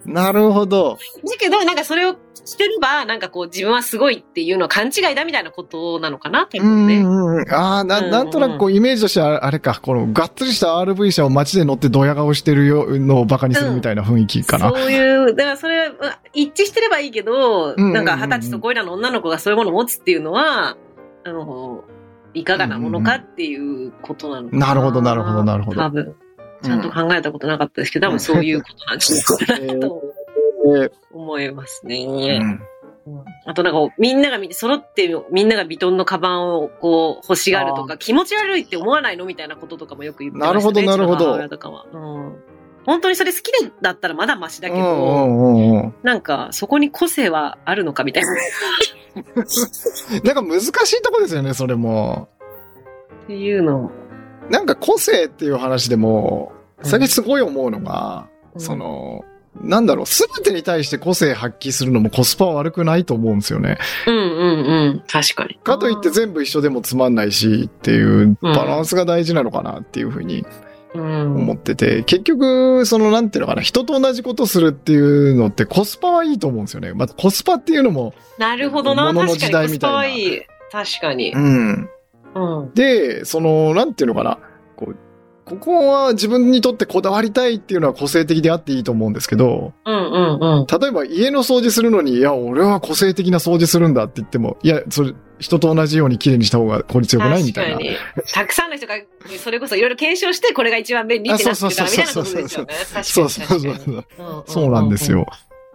なるほど。だけど、なんかそれをしてれば、なんかこう自分はすごいっていうのは勘違いだみたいなことなのかな、ね。うんうん。ああ、な、なんとなくこう、イメージとしては、あれか、この、がっつりした RV 車を街で乗ってドヤ顔してるよのをバカにするみたいな雰囲気かな。そういう、だからそれは、まあ一致してればいいけど、うん。うん。うん。なん。か二十歳そこいらの女の子がそういうものを持つっていうのは、あの、いかがなものかっていうことなのかな。なるほどなるほどなるほど多分、ちゃん。と考えたことなかったですけど、多分そういうことなん。じゃないかなとえ思いますーね。うんあとなんか、みんながみ、揃ってみんながビトンのカバンをこう欲しがるとあか、気持ち悪いって思わないのみたいなこととかもよく言ってましたね。なるほどなるほどとかは。うん。本当にそれ好きでだったらまだマシだけど、うんうんうんうん。なんか、そこに個性はあるのかみたいな。なんか難しいとこですよね、それも。っていうのを。なんか個性っていう話でも、最近すごい思うのが、うんその、なんだろう、すべてに対して個性発揮するのもコスパは悪くないと思うんですよね。うんうんうん。確かに。かといって全部一緒でもつまんないしっていうバランスが大事なのかなっていうふうにうん。思ってて、結局、そのなんていうのかな、人と同じことするっていうのってコスパはいいと思うんですよね。まあ、コスパっていうのも、なるほどな。物の時確かにコス代みたいなパはいい。確かにう。ん。うん。で、その、なんていうのかな、こう、ここは自分にとってこだわりたいっていうのは個性的であっていいと思うんですけど、うんうんうん。例えば家の掃除するのに、いや、俺は個性的な掃除するんだって言っても、いや、それ、人と同じように綺麗にした方が効率よくないみたいな。たくさんの人が、それこそいろいろ検証して、これが一番便利ってなってるから、みたいなことですよね。そうそうそうそう。そうなんです。よ。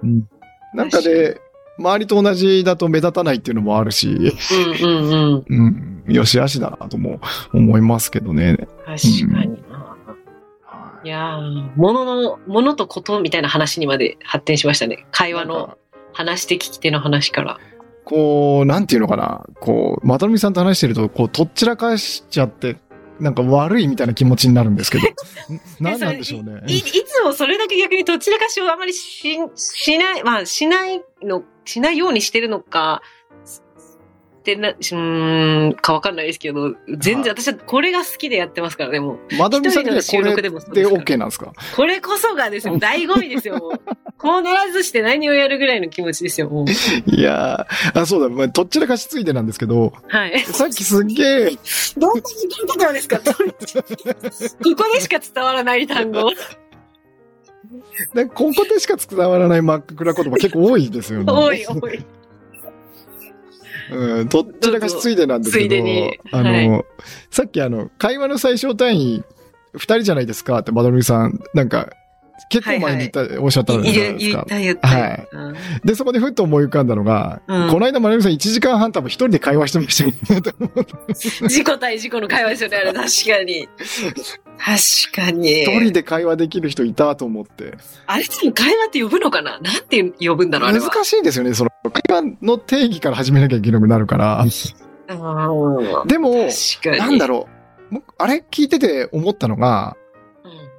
うん。なんかで、周りと同じだと目立たないっていうのもあるし、うんうんうん。うん、よしあしだなとも思いますけどね。確かにな。いやー、物の、物とことみたいな話にまで発展しましたね。会話の話し手聞き手の話から。こう、なんていうのかな。こう、またるみさんと話してると、こう、とっちらかしちゃって、なんか悪いみたいな気持ちになるんですけど。何なんでしょうね。い、いつもそれだけ逆にどちらかしをあまりし、しない、まあ、しないの、しないようにしてるのか、ってな、うーん、かわかんないですけど、全然私はこれが好きでやってますからね、もう。またるみさんの収録れでもそうでですから OK なんですか？これこそがですよ、醍醐味ですよ、もう。こうならずして何をやるぐらいの気持ちですよ、もう。いやー、あ、そうだ、まあ、とっちらかしついてなんですけど、はい。さっきすっげえ、どんな時間か？ったですか？ここでしか伝わらない単語。なんかここでしか伝わらない真っ暗言葉結構多いですよね。多い、多い。うん、とっちらかしついでなんですけど、ついでにあの、はい。さっきあの、会話の最小単位、二人じゃないですかって、まどろみさん、なんか、結構前に言った、おっしゃったじゃない言ですか。言った、言った。はいうんで、そこでふっと思い浮かんだのが、うんこの間まどろみさん1時間半多分一人で会話してましたよね。事故対事故の会話ですよね、あれ、確かに。確かに。一人で会話できる人いたと思って。あれ、会話って呼ぶのかな？なんて呼ぶんだろう、あれは。難しいんですよね。その、会話の定義から始めなきゃいけなくなるから。うんでも。なんだろう。僕あれ聞いてて思ったのが、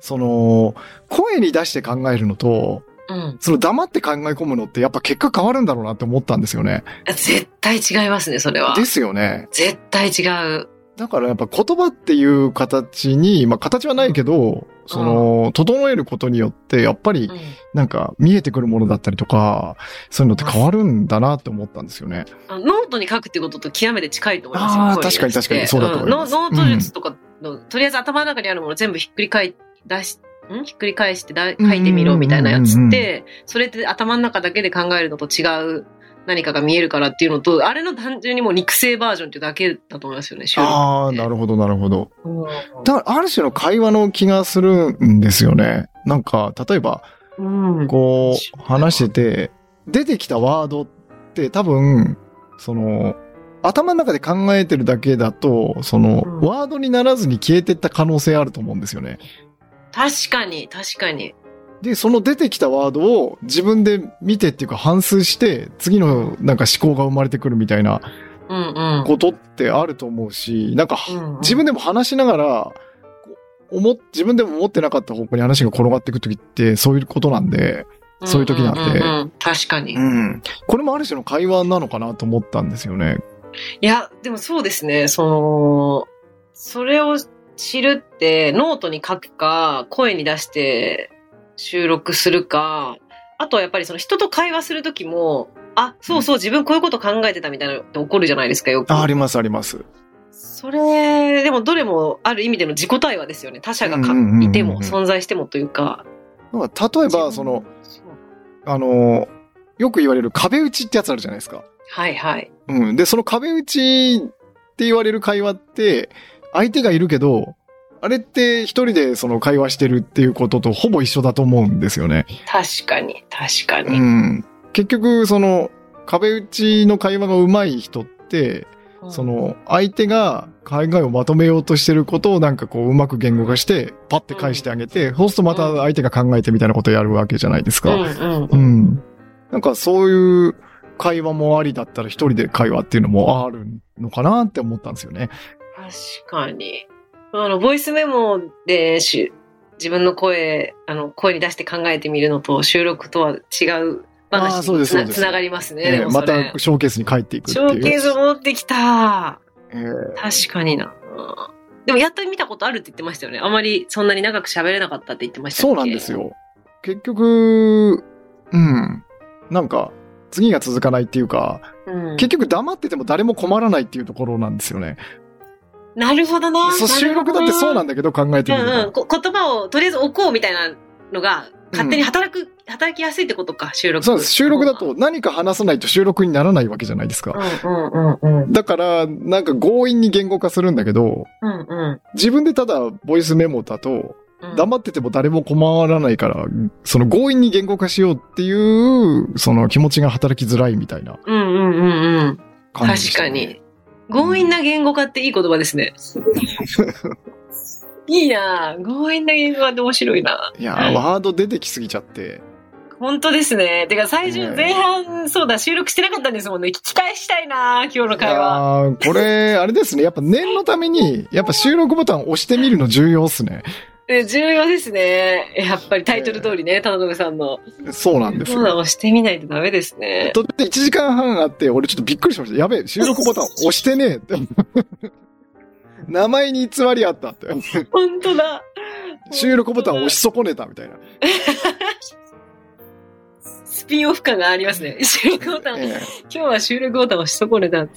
その、声に出して考えるのと、うん。うん。その黙って考え込むのってやっぱ結果変わるんだろうなって思ったんですよね。絶対違いますね、それは。ですよね。絶対違う。だからやっぱ言葉っていう形に、まあ形はないけど、その、整えることによって、やっぱりうんなんか見えてくるものだったりとか、そういうのって変わるんだなって思ったんですよね。あノートに書くってことと極めて近いと思いますよ。あー声に出して確かに確かにそうだと思いますんノノート術とかの、とりあえず頭の中にあるもの全部ひっくり返出し、ん？ひっくり返してだ書いてみろみたいなやつって、それって頭の中だけで考えるのと違う何かが見えるからっていうのと、あれの単純にもう肉声バージョンっていうだけだと思いますよね、ああ、なるほどなるほど。うんだからある種の会話の気がするんですよね。なんか、例えば、うん。こう、話してて、出てきたワードって多分、その、頭の中で考えてるだけだと、その、うんワードにならずに消えてった可能性あると思うんですよね。確かに、確かに。で、その出てきたワードを自分で見てっていうか反数して、次のなんか思考が生まれてくるみたいなうんうん。ことってあると思うし、なんか、うんうん自分でも話しながら、思っ、自分でも思ってなかった方向に話が転がっていくときってそういうことなんで、そういう時なんでうううん確かに。うん。これもある種の会話なのかなと思ったんですよね。いや、でもそうですね、その、それを知るって、ノートに書くか、声に出して収録するか、あとはやっぱりその人と会話するときも、あ、そうそう、自分こういうこと考えてたみたいなのって起こるじゃないですか、よく。あ、ありますあります。それ、でもどれもある意味での自己対話ですよね。他者がいても、存在してもというか。例えば、その、、あの、よく言われる壁打ちってやつあるじゃないですか。はいはい。うん。で、その壁打ちって言われる会話って、相手がいるけど、あれって一人でその会話してるっていうこととほぼ一緒だと思うんですよね。確かに、確かうに。ん。結局、その、壁打ちの会話が上手い人って、その、相手が考えをまとめようとしてることをなんかこう、うまく言語化して、パッて返してあげて、そうするとまた相手が考えてみたいなことをやるわけじゃないですか。うんうんううん。ん。なんかそういう会話もありだったら一人で会話っていうのもあるのかなって思ったんですよね。確かに。あの、ボイスメモでし自分の声、あの、声に出して考えてみるのと収録とは違う話につなつながりますね。えーまたショーケースに帰っていくっていう。ショーケース持ってきた。えー確かにな。うんでもやっと見たことあるって言ってましたよね。あまりそんなに長く喋れなかったって言ってましたそうなんです。よ。結局、うん。なんか、次が続かないっていうか、うん、結局黙ってても誰も困らないっていうところなんですよね。なるほどな。そう収録だってそうなんだだけど考えてみれば。うんうん。こ言葉をとりあえず置こうみたいなのが、勝手に働く、働きやすいってことか、収録。そうです。収録だと何か話さないと収録にならないわけじゃないですか。うんうんうんうん。だから、なんか強引に言語化するんだけど、うんうん自分でただボイスメモだと、うん。黙ってても誰も困らないから、その強引に言語化しようっていう、その気持ちが働きづらいみたいなうんうんうんうん。確かに。強引な言語化っていい言葉ですね。いいなぁ強引な言語化って面白いな。いや、はいワード出てきすぎちゃって。本当ですね。てか最初、ね前半、そうだ、収録してなかったんですもんね。聞き返したいなぁ今日のい会話。これ、あれですね。やっぱ念のために、やっぱ収録ボタン押してみるの重要っすね。え重要ですね。やっぱりタイトル通りね、田辺さんの。そうなんですよ。そうだ、押してみないとダメですね。とって1時間半あって、俺ちょっとびっくりしました。やべえ、収録ボタン押してねえって。名前に偽りあったって。本当だ。収録ボタン押し損ねたみたいな。スピンオフ感がありますね。収録ボタン、え今日は収録ボタン押し損ねた。え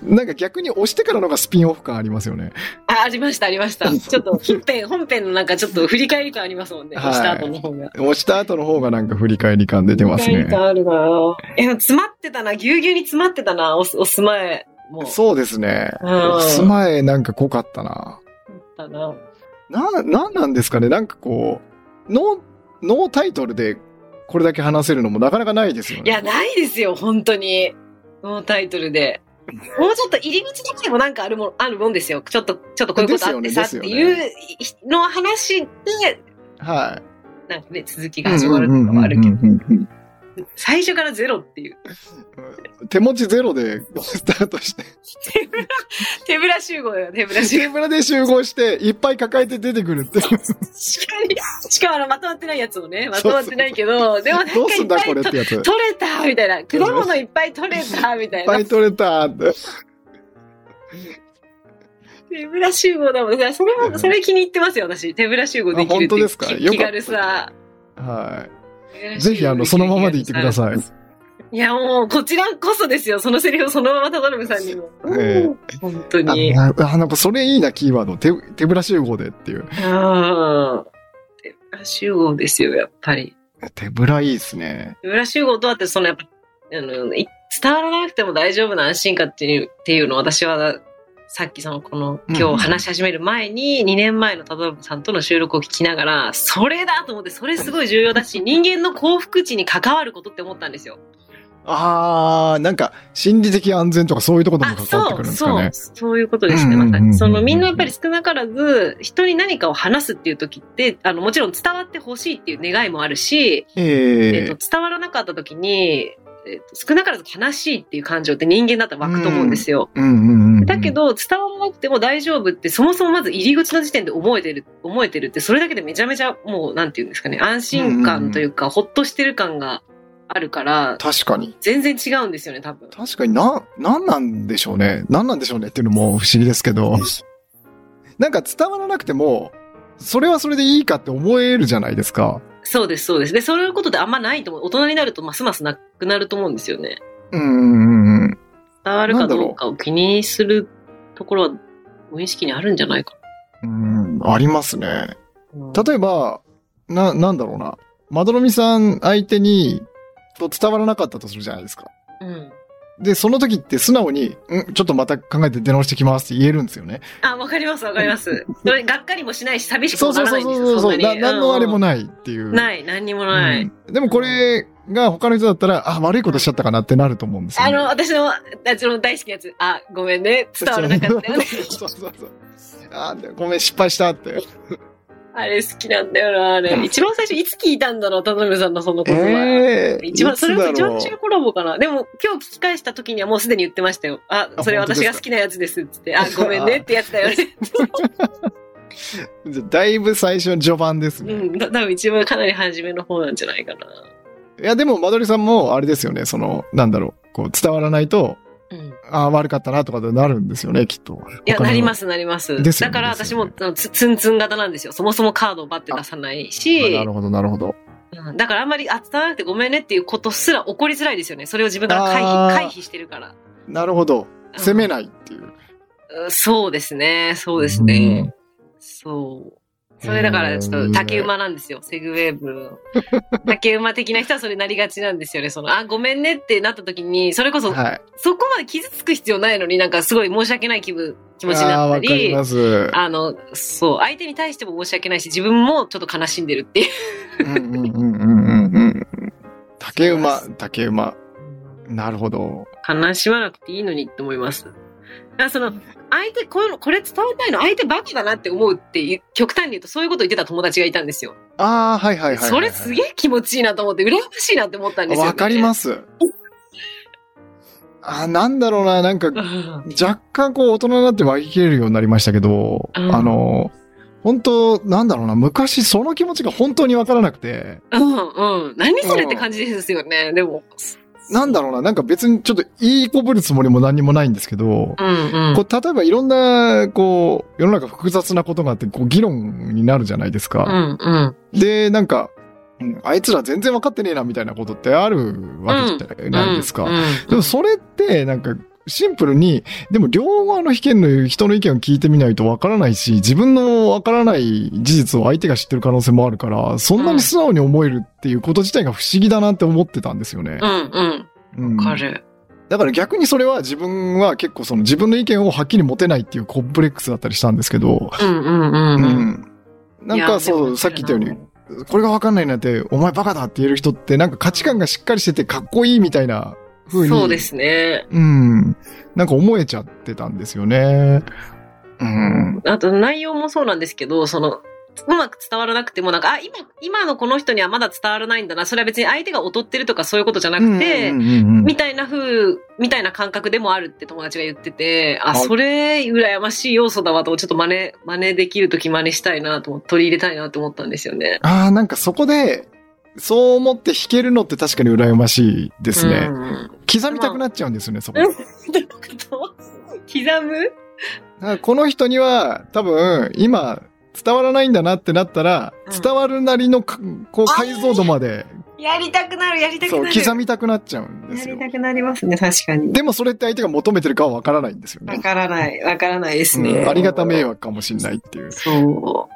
なんか逆に押してからのがスピンオフ感ありますよね。あ、ありました、ありました。ちょっと本編、本編のなんかちょっと振り返り感ありますもんね。はい押した後の方が。押した後の方がなんか振り返り感出てますね振り返り。感あるなぁえ、詰まってたな。ぎゅうぎゅうに詰まってたな。押す、押す前。もう。そうですね。うん押す前なんか濃かったな。だな。な、なんなんですかねなんかこう、ノー、ノータイトルでこれだけ話せるのもなかなかないですよね。いや、ないですよ、本当に。ノータイトルで。もうちょっと入り口だけでもなんかあるもん、あるもんですよ。ちょっと、ちょっとこういうことあってさってですよねいうの話で、はい。なんかね、続きが始まるのもあるけど、最初からゼロっていう。うん手持ちゼロでスタートして、手ぶら、手ぶら集合だよ、手ぶら集合。テーブルで集合して、いっぱい抱えて出てくるって。しかも、しかもあの、まとまってないやつをね、まとまってないけど、でもなんかどうすんだこれってやつ。いっ取れたみたいな。果物いっぱい取れたみたいな。ぱい取れたって。手ぶら集合だもん。それも、それ気に入ってますよ、私。手ぶら集合できるって本当ですか？気軽さ。はい。ぜひ、あの、そのままで言ってください。いや、もう、こちらこそですよ。そのセリフをそのまま高信さんにも。え本当に。あ、あなんかそれいいな、キーワード。手、手ぶら集合でっていう。ああ。手ぶら集合ですよ、やっぱり。手ぶらいいですね。手ぶら集合とあって、そのやっぱ、あの、い伝わらなくても大丈夫な安心感っていう、っていうのを私は、さっきその、この、今日話し始める前に、2年前の忠信さんとの収録を聞きながら、それだと思って、それすごい重要だし、人間の幸福値に関わることって思ったんですよ。あー、なんか、心理的安全とかそういうところあ、も関わってくるんですかねそう、。そういうことですね。まさに。その、みんなやっぱり少なからず、人に何かを話すっていう時って、あの、もちろん伝わってほしいっていう願いもあるし、ええっと、伝わらなかった時に、えっと、少なからず悲しいっていう感情って人間だったら湧くと思うんですよ。だけ、ど、伝わらなくても大丈夫って、そもそもまず入り口の時点で思えてる、思えてるって、それだけでめちゃめちゃ、もう、なんていうんですかね、安心感というか、ほっとしてる感があるから、確かに。全然違うんですよね、多分。確かにな、なんなんでしょうね。なんなんでしょうねっていうのも不思議ですけど。なんか伝わらなくても、それはそれでいいかって思えるじゃないですか。そうです、そうです。で、そういうことであんまないと思う。大人になるとますますなくなると思うんですよね。うんうんうん。伝わるかどうかを気にするところは無意識にあるんじゃないかうん、ありますね。な。例えば、な、なんだろうな。まどろみさん相手に、と伝わらなかったとするじゃないですか。うん。で、その時って素直に、んちょっとまた考えて出直してきますって言えるんですよね。あ、わかります、わかります。それ、がっかりもしないし、寂しくもならないんですよ、そうそうそう。な、そんなに。なんのあれもい。ないっていう。ない、何にもない。うんでもこれが他の人だったら、あ、悪いことしちゃったかなってなると思うんですよ、ね。あの、私の、あその大好きなやつ。あ、ごめんね。伝わらなかったよね。そうそうそう。あでごめん、失敗したって。あれ好きなんだよな、あれ。一番最初、いつ聞いたんだろう、田辺さんのその言葉。ええ一番、それは一番中コラボかな。でも、今日聞き返した時にはもうすでに言ってましたよ。あ、それ私が好きなやつです。つって。あ、ごめんねってやつだよね。だいぶ最初の序盤ですね。うん。た多分一番かなり初めの方なんじゃないかな。いや、でも、まどりさんも、あれですよね、その、なんだろう、こう、伝わらないと、うん。ああ、悪かったなとかでなるんですよね、きっと。。いや、なりますす、なります。ですよねだから私も、あのツツンツン型なんですよ。そもそもカードをバッて出さないしな、るほど、なるほど。うんだからあんまり、あ、伝わらなくてごめんねっていうことすら起こりづらいですよね。それを自分から回避、回避してるから。なるほど。うん責めないっていう。うんそうですね。そうですね。そう。それだから、ちょっと竹馬なんですよ。セグウェーブの。竹馬的な人はそれなりがちなんですよね。その、あ、ごめんねってなった時に、それこそ、はい。そこまで傷つく必要ないのになんかすごい申し訳ない気分、気持ちになったり。あの、そう、相手に対しても申し訳ないし、自分もちょっと悲しんでるっていう。うんうんうんうんうんうん。竹馬、竹馬。なるほど。悲しまなくていいのにって思います。だからその、相手、この、これ伝わりたいの、相手バカだなって思うっていう、極端に言うとそういうこと言ってた友達がいたんですよ。ああ、はいはいはいはいはい。それすげえ気持ちいいなと思って、羨ましいなって思ったんですよ、ね。。わかりますす。あーなんだろうな、なんか、うん若干こう大人になって割り切れるようになりましたけど、うんあの、本当なんだろうな、昔その気持ちが本当にわからなくて、うんうん。何それって感じですよね。でも。なんだろうな、なんか別にちょっといいこぶるつもりも何にもないんですけど、うんうん。こう例えばいろんな、こう、世の中複雑なことがあって、こう議論になるじゃないですうか。んうん。で、なんか、うんあいつら全然分かってねえなみたいなことってあるわけじゃないですか。うんうんでもそれって、なんか、シンプルに、でも両側の意見の人の意見を聞いてみないとわからないし、自分のわからない事実を相手が知ってる可能性もあるから、そんなに素直に思えるっていうこと自体が不思議だなって思ってたんですよねう。んうんうん。わかる。だから逆にそれは自分は結構その自分の意見をはっきり持てないっていうコンプレックスだったりしたんですけど、うんうんうんううん。ん。なんかそう、さっき言ったように、これがわかんないなんて、お前バカだって言える人ってなんか価値観がしっかりしててかっこいいみたいな風に。そうですね。うん。なんか思えちゃってたんですよね。うん。あと内容もそうなんですけど、その、うまく伝わらなくても、なんか、あ、今、今のこの人にはまだ伝わらないんだな。それは別に相手が劣ってるとかそういうことじゃなくて、みたいな風、みたいな感覚でもあるって友達が言ってて、あ、はいそれ、羨ましい要素だわと、ちょっと真似、真似できるとき真似したいなと思って、取り入れたいなと思ったんですよね。ああ、なんかそこで、そう思って弾けるのって確かに羨ましいですね。うん刻みたくなっちゃうんですよね、そこ。うんどういうこと？刻む？この人には多分今伝わらないんだなってなったら、うん伝わるなりのかこう解像度まで、やりたくなる、やりたくそう、なる。刻みたくなっちゃうんですよやり。たくなりますね、確かに。でもそれって相手が求めてるかはわからないんですよわね。からない、わからないですね。うんありがた迷惑かもしんないっていう。そう。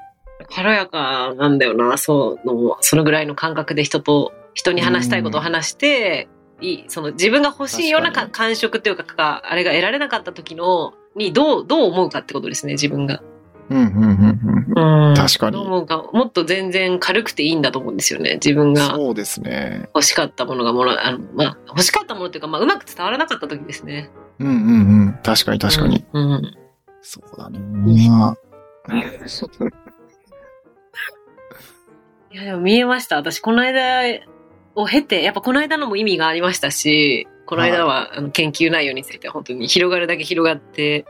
軽やかなんだよな、そうの、そのぐらいの感覚で人と、人に話したいことを話して、いい、その自分が欲しいような感触っていうか、かあれが得られなかった時の、にどう、どう思うかってことですね、自分が。うん、うん、うん、うん。うん確かにどう思うか、もっと全然軽くていいんだと思うんですよね、自分がそうですね。欲しかったものがもら、あの、まあ、欲しかったものっていうか、まあ、うまく伝わらなかった時ですね。うん、うん、うん。確かに確かに。うん。うんそうだね。まあ いや、でも見えました。私、この間を経て、やっぱこの間のも意味がありましたし、この間は、あの研究内容について本当に広がるだけ広がって、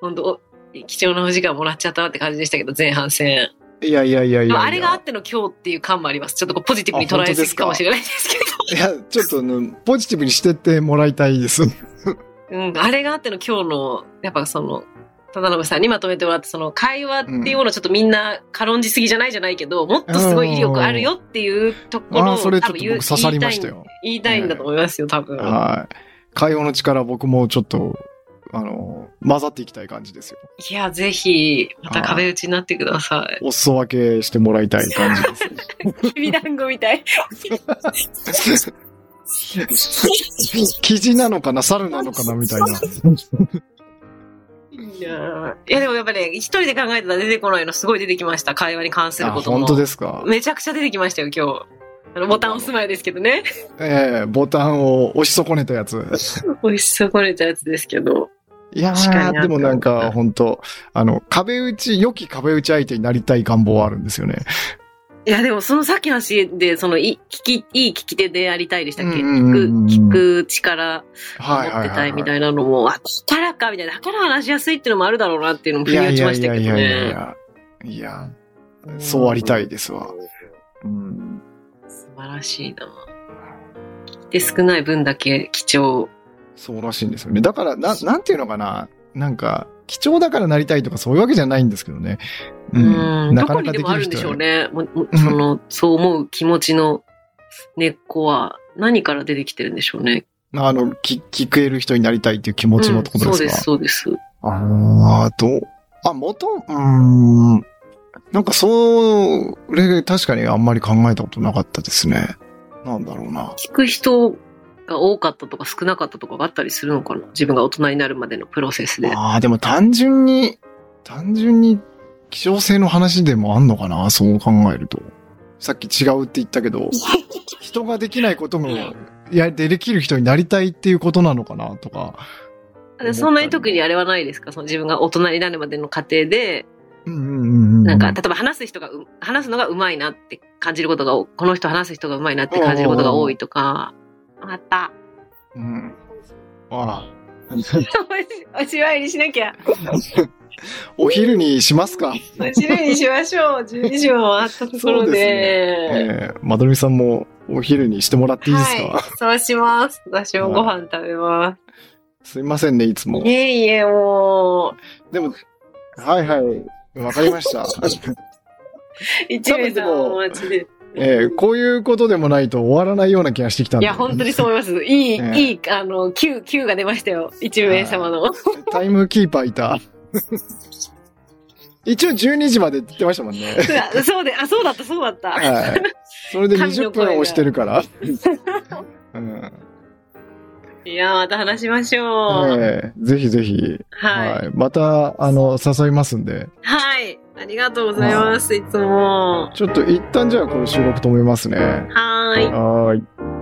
本当、お貴重なお時間もらっちゃったなって感じでしたけど、前半戦。いやいやいやいやあれがあっての今日っていう感もあります。ちょっとポジティブに捉えすぎかもしれないですけいや、ちょっとね、ポジティブにしてってもらいたいです。ど、うん、あれがあっての今日の、やっぱその、忠信さんにまとめてもらって、その会話っていうものをちょっとみんな軽んじすぎじゃないじゃないけど、もっとすごい威力あるよっていうところを多分言う僕刺さりましたよ。言いたいんだと思いますよ、多分。はい。会話の力僕もちょっと、あの、混ざっていきたい感じですよ。いや、ぜひ、また壁打ちになってください。お裾分けしてもらいたい感じですね。きびだんごみたい。生地なのかな猿なのかなみたいな。いやーいや、でもやっぱね、一人で考えたら出てこないのすごい出てきました。会話に関するあ、ことも。本当ですか？めちゃくちゃ出てきましたよ、今日。あのボタン押す前ですけどね。ええボタンを押し損ねたやつ。美味し損ねたやつですけど。いやー、でもなんか、本当あの、壁打ち、良き壁打ち相手になりたい願望はあるんですよね。いや、でもそのさっきの話で、その、い、聞き、いい聞き手でありたいでしたっけ、聞く、聞く力はい持ってはいはい、はい。たいみたいなのも、あ、力かみたいな、だから話しやすいっていうのもあるだろうなっていうのも腑に落ちましたけどやいやいやいやいね。や。いや、そうありたいですわ。うん。素晴らしいな。聞いて少ない分だけ貴重。そうらしいんですよね。だから、な、なんていうのかな。なんか、貴重だからなりたいとかそういうわけじゃないんですけどね。うん。どこにででもあるんでしょうはね。ももうんその、そう思う気持ちの根っこは何から出てきてるんでしょうね。あの、き聞ける人になりたいっていう気持ちのところですか、うんそうです、そうです。ああ、どう、あ、元、うーん。なんかそれ、確かにあんまり考えたことなかったですね。なんだろうな。聞く人が多かったとか少なかったとかがあったりするのかな？自分が大人になるまでのプロセスで。ああ、でも単純に、単純に希少性の話でもあんのかな？そう考えると。さっき違うって言ったけど、人ができないことも、いや、できる人になりたいっていうことなのかな？とか。そんなに特にあれはないですか？その自分が大人になるまでの過程で。なんか、例えば話す人がう、話すのが上手いなって感じることが多、この人話す人が上手いなって感じることが多いとか、あった。うん。あ おしまいにしなきゃ。ら、お昼にしますか？おしまいにしましょう。12時を回ったところで。ですえー、まどろみさんもお昼にしてもらっていいですか、はい、そうします。私もご飯食べますいませんね、いつもす。い。えいえ、もう。でも、はいはい。わかりました。一名さんお待ちで。えーこういうことでもないと終わらないような気がしてきたんで。いや、本当にそう思います。いい、ええいい、あの、Q、Q が出ましたよ。一名様の。タイムキーパーいた。一応12時までって言ってましたもんね。そうで、あ、そうだった、そうだった。はい。それで20神の声が分押してるから。うんいやー、また話しましょう。ええぜひぜひ、はい。また、あの、誘いますんで。はい。ありがとうございます、いつも。ちょっと一旦じゃあこれ収録止めますね。はーい。はーい。